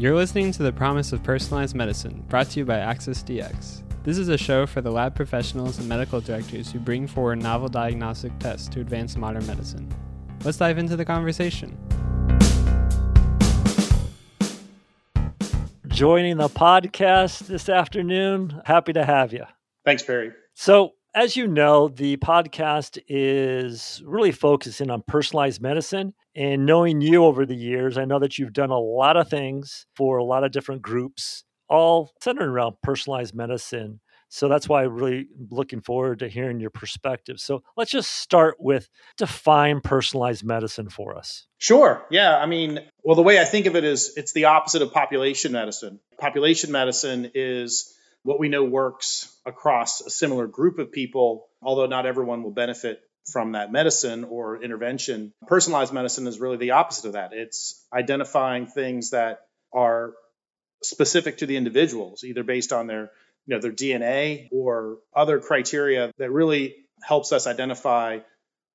You're listening to The Promise of Personalized Medicine, brought to you by Access DX. This is a show for the lab professionals and medical directors who bring forward novel diagnostic tests to advance modern medicine. Let's dive into the conversation. Joining the podcast this afternoon. Happy to have you. Thanks, Perry. So, as you know, the podcast is really focusing on personalized medicine. And knowing you over the years, I know that you've done a lot of things for a lot of different groups, all centered around personalized medicine. So that's why I'm really looking forward to hearing your perspective. So let's just start with define personalized medicine for us. Sure. Yeah. I mean, well, the way I think of it is it's the opposite of population medicine. Population medicine is what we know works across a similar group of people, although not everyone will benefit from that medicine or intervention. Personalized medicine is really the opposite of that. It's identifying things that are specific to the individuals, either based on their you know their DNA or other criteria that really helps us identify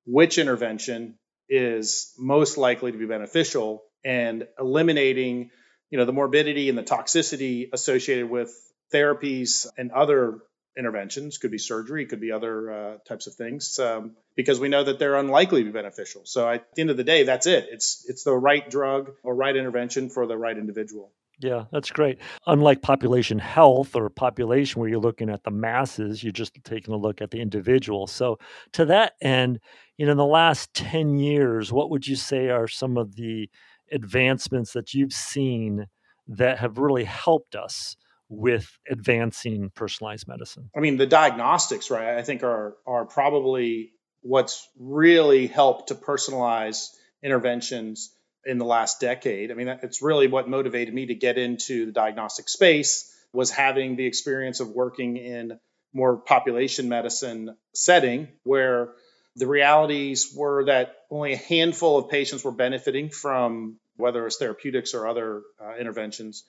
which intervention is most likely to be beneficial and eliminating you know the morbidity and the toxicity associated with therapies and other interventions could be surgery could be other uh, types of things um, because we know that they're unlikely to be beneficial so at the end of the day that's it it's it's the right drug or right intervention for the right individual yeah, that's great. Unlike population health or population where you're looking at the masses, you're just taking a look at the individual. So, to that end, you know, in the last 10 years, what would you say are some of the advancements that you've seen that have really helped us with advancing personalized medicine? I mean, the diagnostics, right? I think are are probably what's really helped to personalize interventions in the last decade. I mean, it's really what motivated me to get into the diagnostic space was having the experience of working in more population medicine setting where the realities were that only a handful of patients were benefiting from whether it's therapeutics or other uh, interventions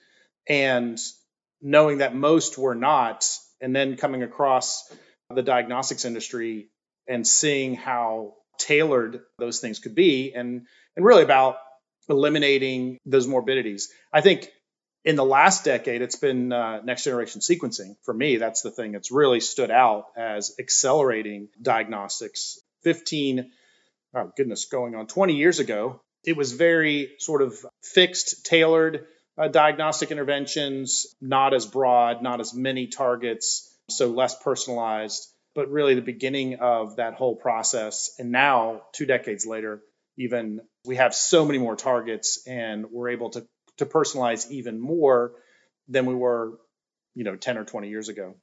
and knowing that most were not and then coming across the diagnostics industry and seeing how tailored those things could be and and really about eliminating those morbidities. I think in the last decade, it's been uh, next generation sequencing. For me, that's the thing that's really stood out as accelerating diagnostics. 15, oh goodness, going on 20 years ago, it was very sort of fixed, tailored uh, diagnostic interventions, not as broad, not as many targets, so less personalized, but really the beginning of that whole process. And now, two decades later, even we have so many more targets and we're able to to personalize even more than we were you know 10 or 20 years ago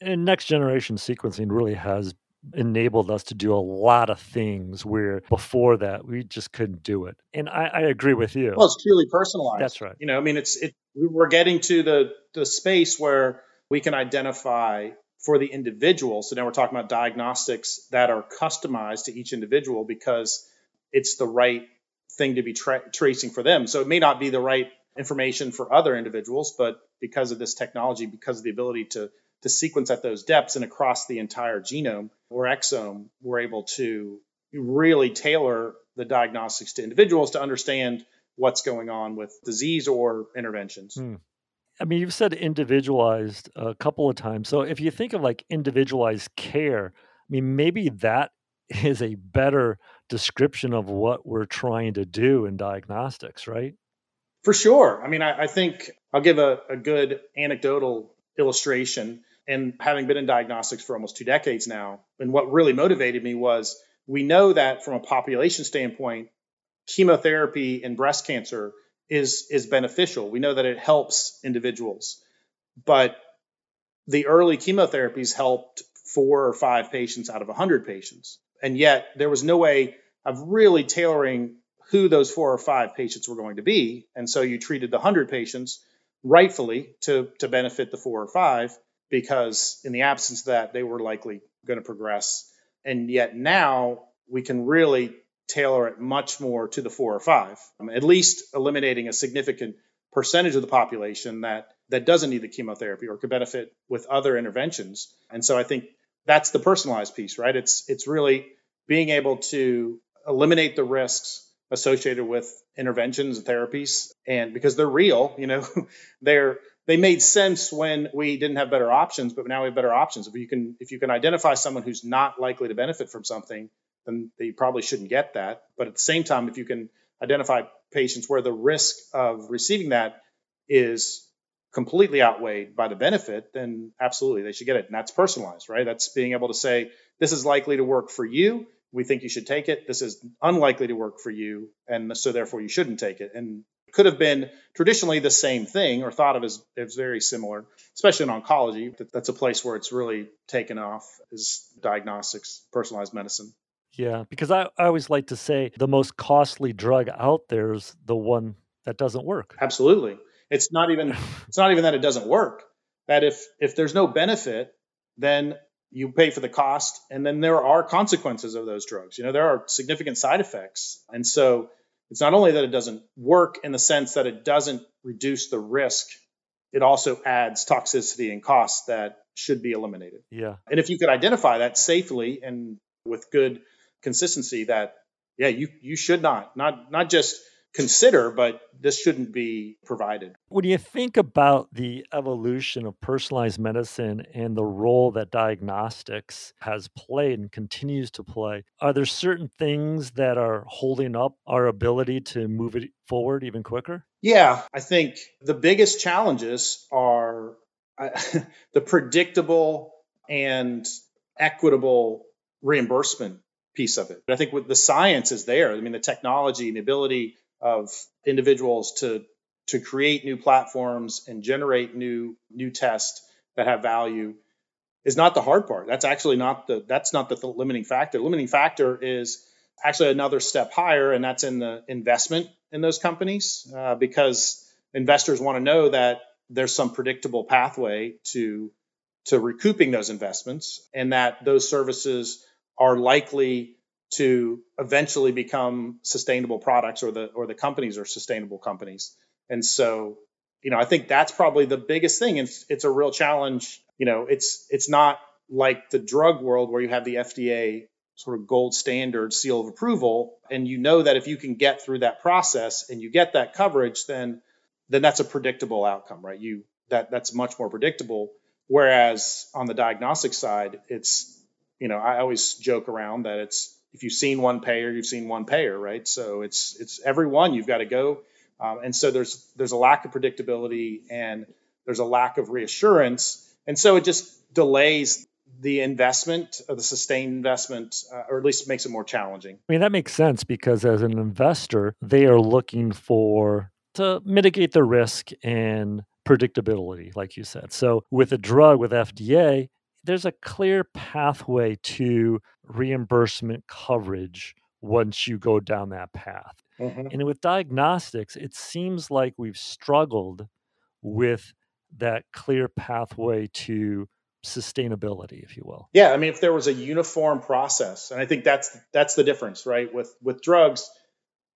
and next generation sequencing really has enabled us to do a lot of things where before that we just couldn't do it. And i, I agree with you. Well it's truly personalized. That's right. You know i mean it's it we're getting to the the space where we can identify for the individual. So now we're talking about diagnostics that are customized to each individual because it's the right thing to be tra- tracing for them. So it may not be the right information for other individuals, but because of this technology, because of the ability to to sequence at those depths and across the entire genome or exome, we're able to really tailor the diagnostics to individuals to understand what's going on with disease or interventions. Hmm. I mean, you've said individualized a couple of times. So if you think of like individualized care, I mean, maybe that is a better description of what we're trying to do in diagnostics, right? For sure. I mean, I, I think I'll give a, a good anecdotal illustration. And having been in diagnostics for almost two decades now, and what really motivated me was we know that from a population standpoint, chemotherapy in breast cancer is is beneficial. We know that it helps individuals, but the early chemotherapies helped four or five patients out of 100 patients. And yet there was no way of really tailoring who those four or five patients were going to be. And so you treated the 100 patients rightfully to, to benefit the four or five because in the absence of that, they were likely going to progress. And yet now we can really tailor it much more to the four or five, um, at least eliminating a significant percentage of the population that that doesn't need the chemotherapy or could benefit with other interventions. And so I think that's the personalized piece, right? It's it's really being able to eliminate the risks associated with interventions and therapies and because they're real you know they're they made sense when we didn't have better options but now we have better options if you can if you can identify someone who's not likely to benefit from something then they probably shouldn't get that but at the same time if you can identify patients where the risk of receiving that is completely outweighed by the benefit, then absolutely they should get it. And that's personalized, right? That's being able to say, this is likely to work for you. We think you should take it. This is unlikely to work for you. And so therefore you shouldn't take it. And it could have been traditionally the same thing or thought of as, as very similar, especially in oncology. That's a place where it's really taken off is diagnostics, personalized medicine. Yeah, because I, I always like to say the most costly drug out there is the one that doesn't work. Absolutely. It's not even it's not even that it doesn't work. That if if there's no benefit, then you pay for the cost and then there are consequences of those drugs. You know, there are significant side effects. And so it's not only that it doesn't work in the sense that it doesn't reduce the risk, it also adds toxicity and costs that should be eliminated. Yeah. And if you could identify that safely and with good consistency that yeah, you you should not not not just consider, but this shouldn't be provided. When you think about the evolution of personalized medicine and the role that diagnostics has played and continues to play, are there certain things that are holding up our ability to move it forward even quicker? Yeah, I think the biggest challenges are uh, the predictable and equitable reimbursement piece of it. I think with the science is there. I mean, the technology and the ability of individuals to to create new platforms and generate new new tests that have value is not the hard part. That's actually not the that's not the, limiting factor. The limiting factor is actually another step higher, and that's in the investment in those companies uh, because investors want to know that there's some predictable pathway to to recouping those investments and that those services are likely to eventually become sustainable products or the or the companies are sustainable companies. And so, you know, I think that's probably the biggest thing. It's, it's a real challenge. You know, it's it's not like the drug world where you have the FDA sort of gold standard seal of approval and you know that if you can get through that process and you get that coverage then then that's a predictable outcome right you that that's much more predictable whereas on the diagnostic side it's you know i always joke around that it's if you've seen one payer, you've seen one payer, right? So it's it's every one you've got to go, um, and so there's there's a lack of predictability and there's a lack of reassurance, and so it just delays the investment, or the sustained investment, uh, or at least makes it more challenging. I mean that makes sense because as an investor, they are looking for to mitigate the risk and predictability, like you said. So with a drug with FDA, there's a clear pathway to reimbursement coverage once you go down that path. Mm-hmm. And with diagnostics, it seems like we've struggled with that clear pathway to sustainability if you will yeah i mean if there was a uniform process and i think that's that's the difference right with with drugs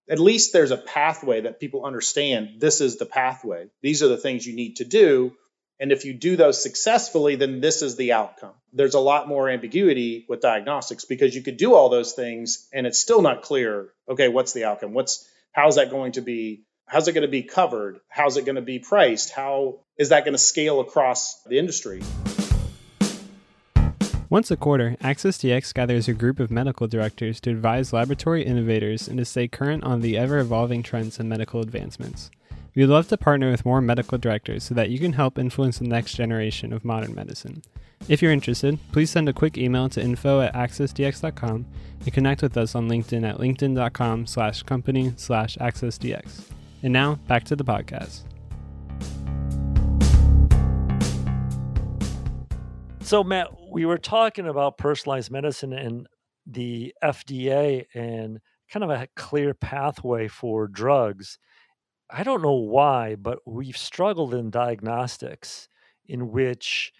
at least there's a pathway that people understand this is the pathway these are the things you need to do and if you do those successfully, then this is the outcome. There's a lot more ambiguity with diagnostics because you could do all those things and it's still not clear, okay, what's the outcome? What's how's that going to be how's it going to be covered? How's it going to be priced? How is that going to scale across the industry? Once a quarter, Access DX gathers a group of medical directors to advise laboratory innovators and to stay current on the ever evolving trends in medical advancements. We'd love to partner with more medical directors so that you can help influence the next generation of modern medicine. If you're interested, please send a quick email to info at accessdx.com and connect with us on LinkedIn at linkedin.com slash company slash accessdx. And now, back to the podcast. So, Matt, we were talking about personalized medicine and the FDA and kind of a clear pathway for drugs. I don't know why, but we've struggled in diagnostics in which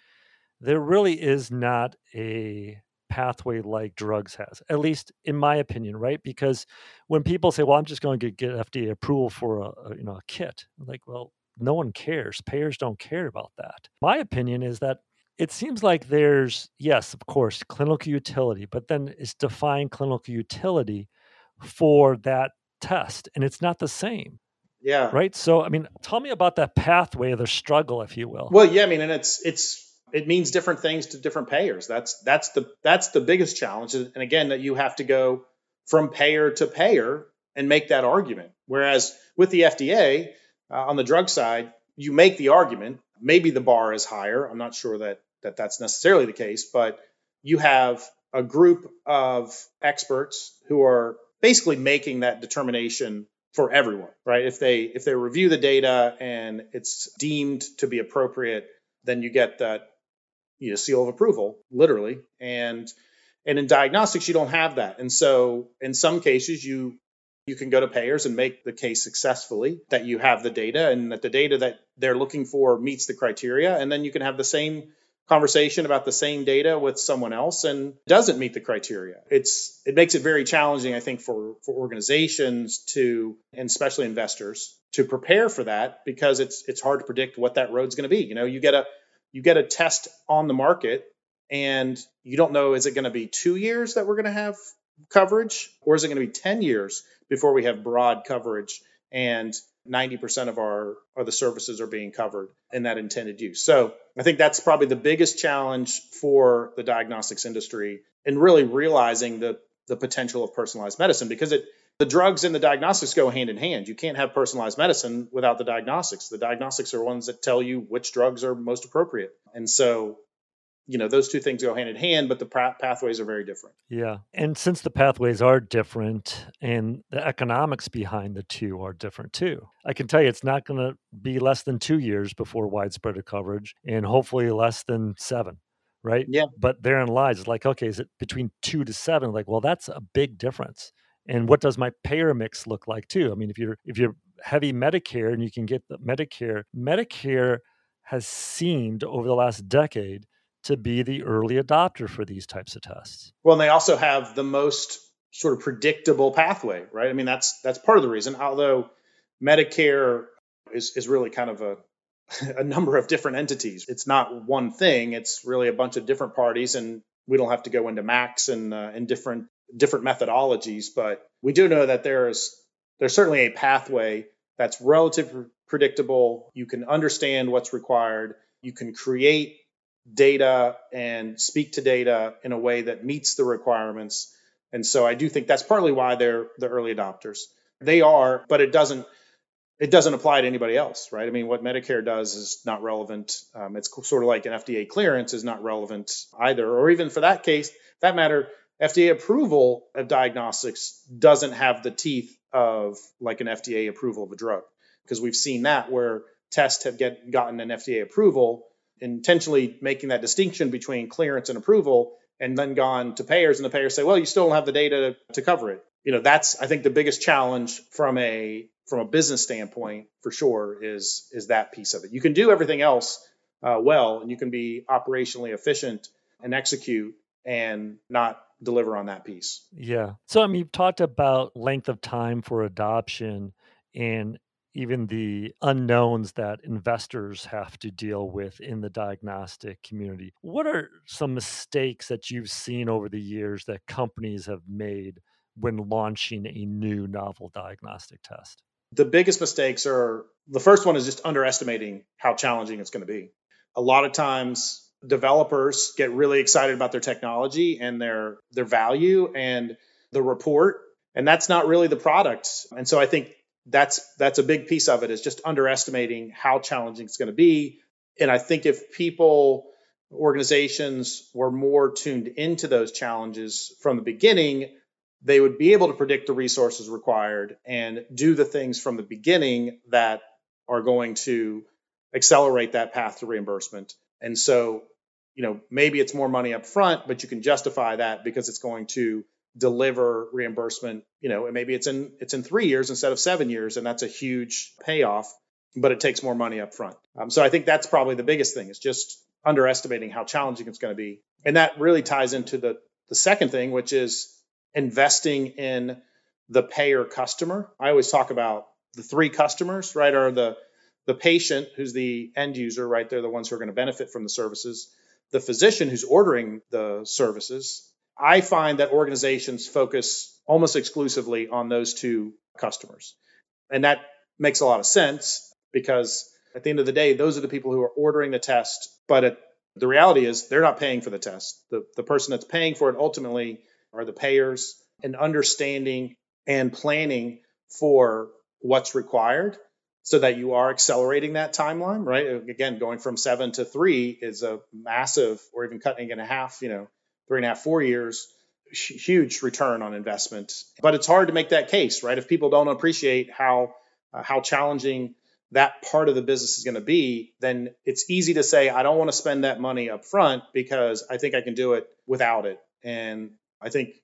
there really is not a pathway like drugs has, at least in my opinion, right? Because when people say, "Well, I'm just going to get FDA approval for a, a you know a kit," like, well, no one cares. Payers don't care about that. My opinion is that it seems like there's yes, of course, clinical utility, but then it's defined clinical utility for that test and it's not the same. Yeah. Right. So, I mean, tell me about that pathway of the struggle, if you will. Well, yeah, I mean, and it's, it's, it means different things to different payers. That's, that's the, that's the biggest challenge. And again, that you have to go from payer to payer and make that argument. Whereas with the FDA uh, on the drug side, you make the argument. Maybe the bar is higher. I'm not sure that, that that's necessarily the case, but you have a group of experts who are basically making that determination for everyone, right? If they if they review the data and it's deemed to be appropriate, then you get that you know, seal of approval, literally. And and in diagnostics, you don't have that. And so in some cases, you you can go to payers and make the case successfully that you have the data and that the data that they're looking for meets the criteria. And then you can have the same conversation about the same data with someone else and doesn't meet the criteria. It's it makes it very challenging, I think, for for organizations to and especially investors to prepare for that because it's it's hard to predict what that road's going to be. You know, you get a you get a test on the market and you don't know is it going to be two years that we're going to have coverage or is it going to be 10 years before we have broad coverage and 90% of our of the services are being covered in that intended use. So I think that's probably the biggest challenge for the diagnostics industry and really realizing the the potential of personalized medicine because it the drugs and the diagnostics go hand in hand. You can't have personalized medicine without the diagnostics. The diagnostics are ones that tell you which drugs are most appropriate. And so you know those two things go hand in hand but the pathways are very different. Yeah. And since the pathways are different and the economics behind the two are different too i can tell you it's not going to be less than two years before widespread coverage and hopefully less than seven right? Yeah. But therein lies it's like okay is it between two to seven? Like well that's a big difference. And what does my payer mix look like too? I mean if you're if you're heavy medicare and you can get the medicare medicare has seemed over the last decade to be the early adopter for these types of tests. Well, and they also have the most sort of predictable pathway, right? I mean, that's that's part of the reason. Although Medicare is is really kind of a a number of different entities. It's not one thing. It's really a bunch of different parties, and we don't have to go into MACs and uh, and different different methodologies. But we do know that there's there's certainly a pathway that's relatively predictable. You can understand what's required. You can create data and speak to data in a way that meets the requirements. And so I do think that's partly why they're the early adopters. They are, but it doesn't it doesn't apply to anybody else, right? I mean, what Medicare does is not relevant. Um, it's sort of like an FDA clearance is not relevant either, or even for that case, that matter, FDA approval of diagnostics doesn't have the teeth of like an FDA approval of a drug, because we've seen that where tests have get gotten an FDA approval intentionally making that distinction between clearance and approval and then gone to payers and the payers say well you still don't have the data to cover it. You know that's i think the biggest challenge from a from a business standpoint for sure is is that piece of it. You can do everything else uh, well and you can be operationally efficient and execute and not deliver on that piece. Yeah. So i mean you've talked about length of time for adoption and even the unknowns that investors have to deal with in the diagnostic community. What are some mistakes that you've seen over the years that companies have made when launching a new novel diagnostic test? The biggest mistakes are the first one is just underestimating how challenging it's going to be. A lot of times developers get really excited about their technology and their their value and the report and that's not really the product. And so I think that's that's a big piece of it is just underestimating how challenging it's going to be. And i think if people organizations were more tuned into those challenges from the beginning they would be able to predict the resources required and do the things from the beginning that are going to accelerate that path to reimbursement. And so you know maybe it's more money up front but you can justify that because it's going to deliver reimbursement you know and maybe it's in it's in three years instead of seven years and that's a huge payoff but it takes more money up front um, so i think that's probably the biggest thing is just underestimating how challenging it's going to be. And that really ties into the the second thing which is investing in the payer customer. I always talk about the three customers right are the the patient who's the end user right? They're the ones who are going to benefit from the services. The physician who's ordering the services I find that organizations focus almost exclusively on those two customers. And that makes a lot of sense because at the end of the day, those are the people who are ordering the test. But the reality is they're not paying for the test. The, the person that's paying for it ultimately are the payers and understanding and planning for what's required so that you are accelerating that timeline, right? Again, going from seven to three is a massive, or even cutting in half, you know, three and a half, four years, huge return on investment. But it's hard to make that case, right? If people don't appreciate how uh, how challenging that part of the business is going to be, then it's easy to say, I don't want to spend that money up front because I think I can do it without it. And I think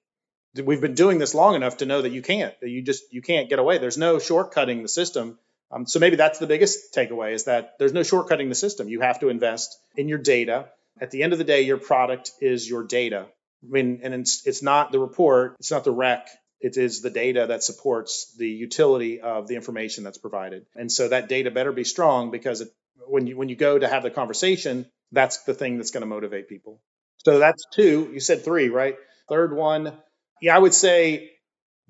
we've been doing this long enough to know that you can't, that you just, you can't get away. There's no shortcutting the system. Um, so maybe that's the biggest takeaway is that there's no shortcutting the system. You have to invest in your data. At the end of the day, your product is your data. I mean, and it's, it's not the report, it's not the rec, it is the data that supports the utility of the information that's provided. And so that data better be strong because it, when you when you go to have the conversation, that's the thing that's going to motivate people. So that's two. You said three, right? Third one, yeah, I would say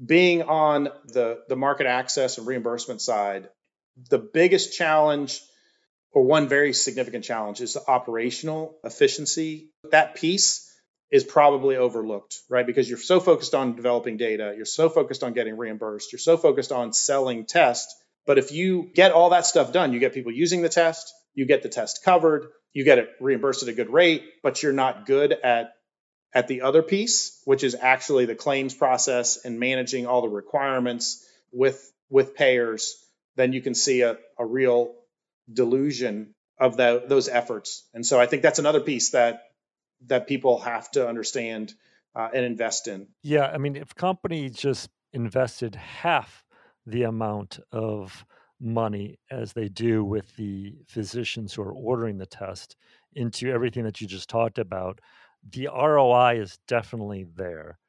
being on the the market access and reimbursement side, the biggest challenge or one very significant challenge is the operational efficiency. That piece is probably overlooked, right? Because you're so focused on developing data, you're so focused on getting reimbursed, you're so focused on selling tests. But if you get all that stuff done, you get people using the test, you get the test covered, you get it reimbursed at a good rate, but you're not good at at the other piece, which is actually the claims process and managing all the requirements with with payers, then you can see a, a real delusion of those efforts. And so I think that's another piece that that people have to understand uh, and invest in. Yeah, I mean, if companies just invested half the amount of money as they do with the physicians who are ordering the test into everything that you just talked about, the ROI is definitely there.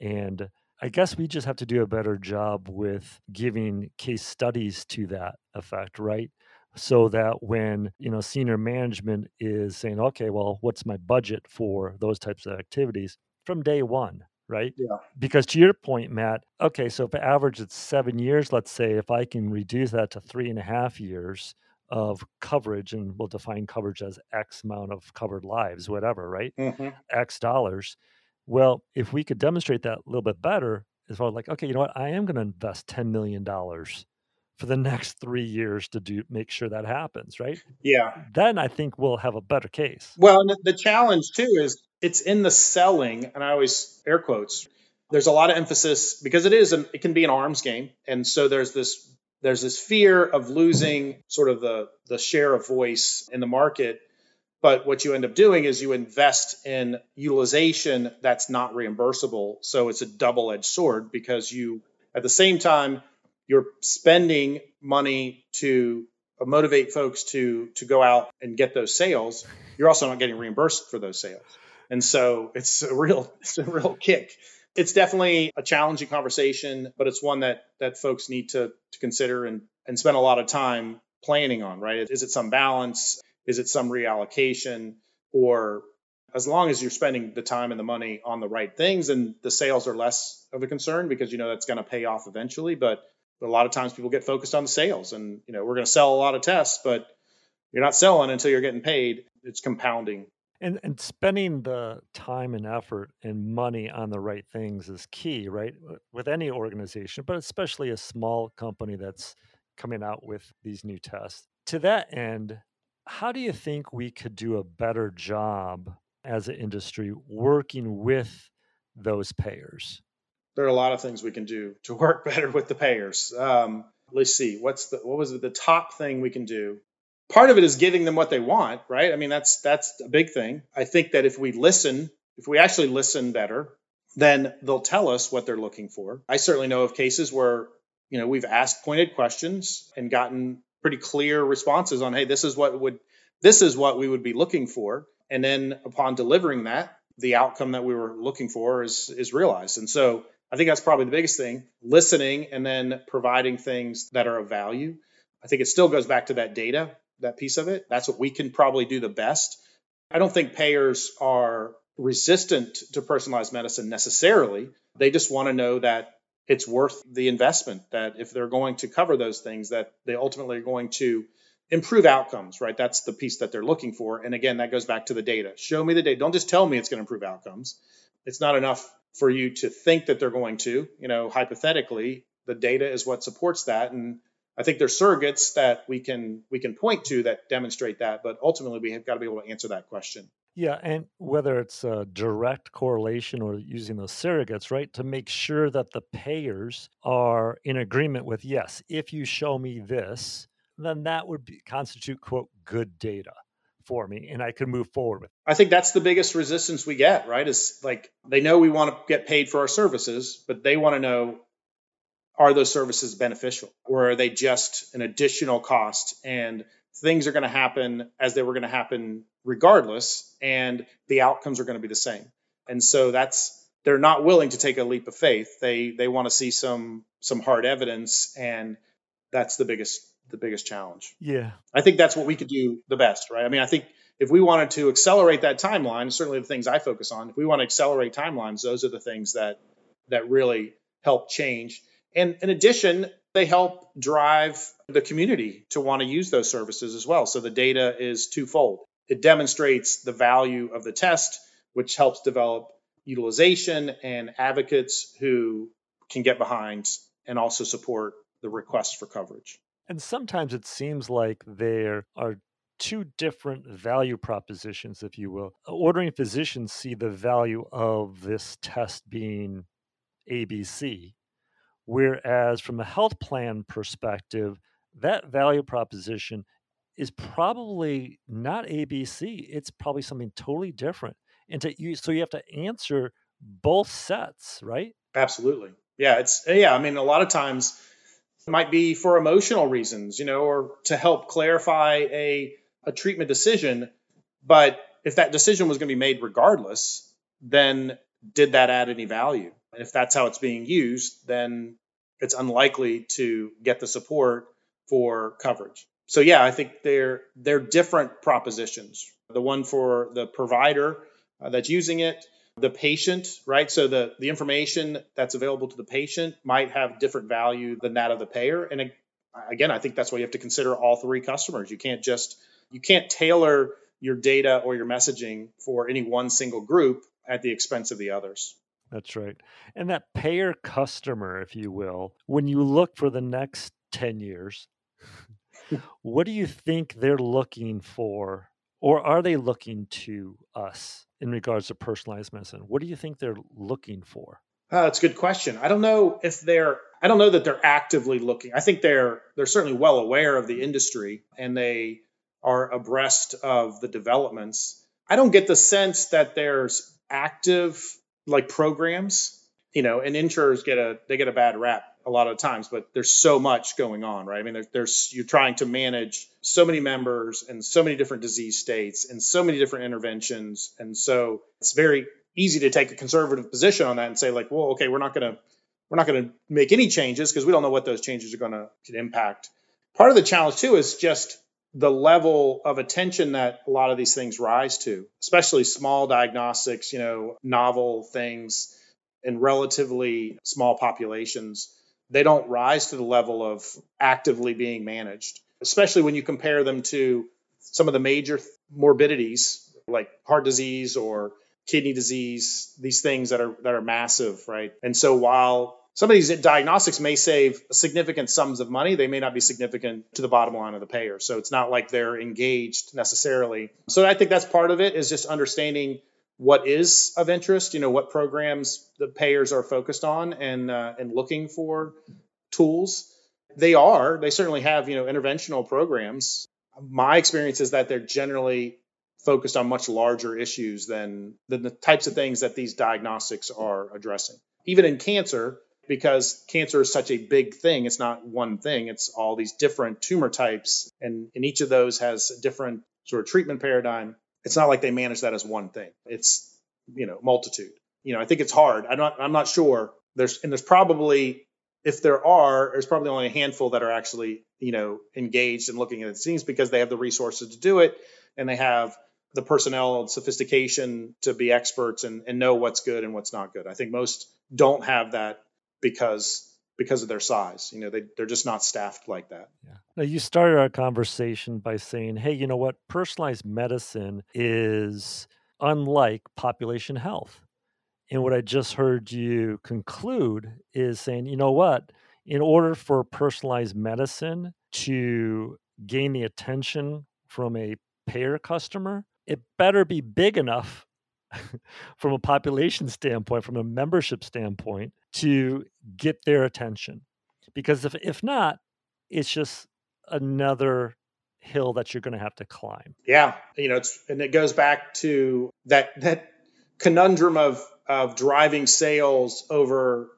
And I guess we just have to do a better job with giving case studies to that effect, right? So that when you know senior management is saying okay well what's my budget for those types of activities? from day one right? Yeah. Because to your point matt okay so if average it's seven years let's say if i can reduce that to three and a half years of coverage and we'll define coverage as x amount of covered lives whatever right? Mm-hmm. x dollars. Well if we could demonstrate that a little bit better as far as like okay you know what? I am going to invest $10 million for the next three years to do make sure that happens, right? Yeah. Then I think we'll have a better case. Well, the challenge too is it's in the selling, and I always air quotes. There's a lot of emphasis because it is an, it can be an arms game, and so there's this there's this fear of losing sort of the the share of voice in the market. But what you end up doing is you invest in utilization that's not reimbursable. So it's a double edged sword because you, at the same time, you're spending money to motivate folks to to go out and get those sales you're also not getting reimbursed for those sales. And so it's a real it's a real kick. It's definitely a challenging conversation but it's one that that folks need to to consider and and spend a lot of time planning on right? Is it some balance? Is it some reallocation? Or as long as you're spending the time and the money on the right things and the sales are less of a concern because you know that's going to pay off eventually but a lot of times people get focused on the sales and you know we're going to sell a lot of tests but you're not selling until you're getting paid. It's compounding. And and spending the time and effort and money on the right things is key right with any organization but especially a small company that's coming out with these new tests. To that end how do you think we could do a better job as an industry working with those payers there are a lot of things we can do to work better with the payers. Um, let's see, what's the what was the top thing we can do? Part of it is giving them what they want, right? I mean, that's that's a big thing. I think that if we listen, if we actually listen better, then they'll tell us what they're looking for. I certainly know of cases where you know we've asked pointed questions and gotten pretty clear responses on, hey, this is what would this is what we would be looking for, and then upon delivering that, the outcome that we were looking for is is realized. And so I think that's probably the biggest thing listening and then providing things that are of value. I think it still goes back to that data, that piece of it. That's what we can probably do the best. I don't think payers are resistant to personalized medicine necessarily. They just want to know that it's worth the investment, that if they're going to cover those things, that they ultimately are going to improve outcomes, right? That's the piece that they're looking for. And again, that goes back to the data. Show me the data. Don't just tell me it's going to improve outcomes. It's not enough for you to think that they're going to, you know, hypothetically, the data is what supports that. And I think there's surrogates that we can we can point to that demonstrate that, but ultimately we have got to be able to answer that question. Yeah, and whether it's a direct correlation or using those surrogates, right, to make sure that the payers are in agreement with yes, if you show me this, then that would be, constitute quote good data for me and I could move forward with. I think that's the biggest resistance we get, right? Is like they know we want to get paid for our services, but they want to know are those services beneficial or are they just an additional cost and things are going to happen as they were going to happen regardless and the outcomes are going to be the same. And so that's they're not willing to take a leap of faith. They they want to see some some hard evidence and that's the biggest the biggest challenge. Yeah. I think that's what we could do the best, right? I mean, I think if we wanted to accelerate that timeline, certainly the things I focus on, if we want to accelerate timelines, those are the things that that really help change. And in addition, they help drive the community to want to use those services as well. So the data is twofold. It demonstrates the value of the test, which helps develop utilization and advocates who can get behind and also support the request for coverage. And sometimes it seems like there are two different value propositions, if you will. Ordering physicians see the value of this test being ABC, whereas from a health plan perspective, that value proposition is probably not ABC. It's probably something totally different. And to so you have to answer both sets, right? Absolutely. Yeah, it's yeah. I mean, a lot of times might be for emotional reasons, you know, or to help clarify a, a treatment decision. But if that decision was going to be made regardless, then did that add any value? And if that's how it's being used, then it's unlikely to get the support for coverage. So yeah, I think they're they're different propositions. The one for the provider uh, that's using it the patient, right? So the the information that's available to the patient might have different value than that of the payer. And again, I think that's why you have to consider all three customers. You can't just you can't tailor your data or your messaging for any one single group at the expense of the others. That's right. And that payer customer, if you will, when you look for the next 10 years, what do you think they're looking for or are they looking to us in regards to personalized medicine? What do you think they're looking for? Uh, that's a good question. I don't know if they're. I don't know that they're actively looking. I think they're they're certainly well aware of the industry and they are abreast of the developments. I don't get the sense that there's active like programs. You know, and insurers get a they get a bad rap a lot of times, but there's so much going on, right? I mean, there's, there's you're trying to manage so many members and so many different disease states and so many different interventions, and so it's very easy to take a conservative position on that and say like, well, okay, we're not to we're not to make any changes because we don't know what those changes are to impact. Part of the challenge too is just the level of attention that a lot of these things rise to, especially small diagnostics, you know, novel things in relatively small populations they don't rise to the level of actively being managed, especially when you compare them to some of the major morbidities like heart disease or kidney disease, these things that are that are massive, right? And so while some of these diagnostics may save significant sums of money, they may not be significant to the bottom line of the payer. So it's not like they're engaged necessarily. So I think that's part of it is just understanding what is of interest, you know, what programs the payers are focused on and uh, and looking for tools. They are, they certainly have, you know, interventional programs. My experience is that they're generally focused on much larger issues than, than the types of things that these diagnostics are addressing. Even in cancer, because cancer is such a big thing, it's not one thing, it's all these different tumor types, and, and each of those has a different sort of treatment paradigm it's not like they manage that as one thing. It's you know multitude. You know, I think it's hard. I'm not I'm not sure. There's and there's probably if there are, there's probably only a handful that are actually you know engaged in looking at the scenes because they have the resources to do it and they have the personnel and sophistication to be experts and, and know what's good and what's not good. I think most don't have that because because of their size. You know, they, they're just not staffed like that. Yeah. Now, you started our conversation by saying, hey, you know what? Personalized medicine is unlike population health. And what I just heard you conclude is saying, you know what? In order for personalized medicine to gain the attention from a payer customer, it better be big enough from a population standpoint, from a membership standpoint, to get their attention. Because if, if not, it's just another hill that you're going to have to climb. Yeah, you know, it's and it goes back to that that conundrum of of driving sales over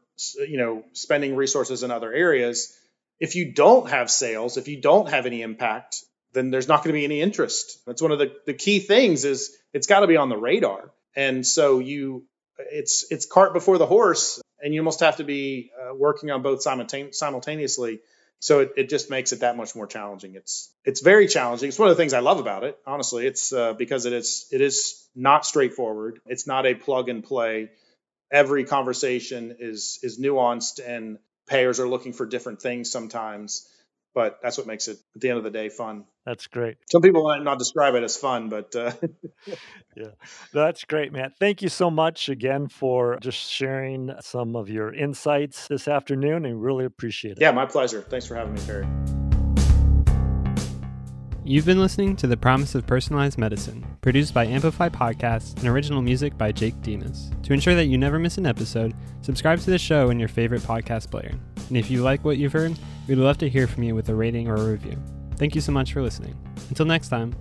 you know spending resources in other areas. If you don't have sales, if you don't have any impact, then there's not going to be any interest. That's one of the, the key things is it's got to be on the radar. And so you it's it's cart before the horse and you almost have to be uh, working on both simultaneously. So it, it just makes it that much more challenging. It's it's very challenging. It's one of the things i love about it honestly. It's uh, because it is it is not straightforward. It's not a plug and play. Every conversation is is nuanced and payers are looking for different things sometimes but that's what makes it at the end of the day fun. That's great. Some people might not describe it as fun, but uh... yeah, that's great, Matt. Thank you so much again for just sharing some of your insights this afternoon, and really appreciate it. Yeah, my pleasure. Thanks for having me, Perry. You've been listening to The Promise of Personalized Medicine, produced by Amplify Podcasts and original music by Jake Dimas. To ensure that you never miss an episode, subscribe to the show in your favorite podcast player. And if you like what you've heard, we'd love to hear from you with a rating or a review. Thank you so much for listening. Until next time.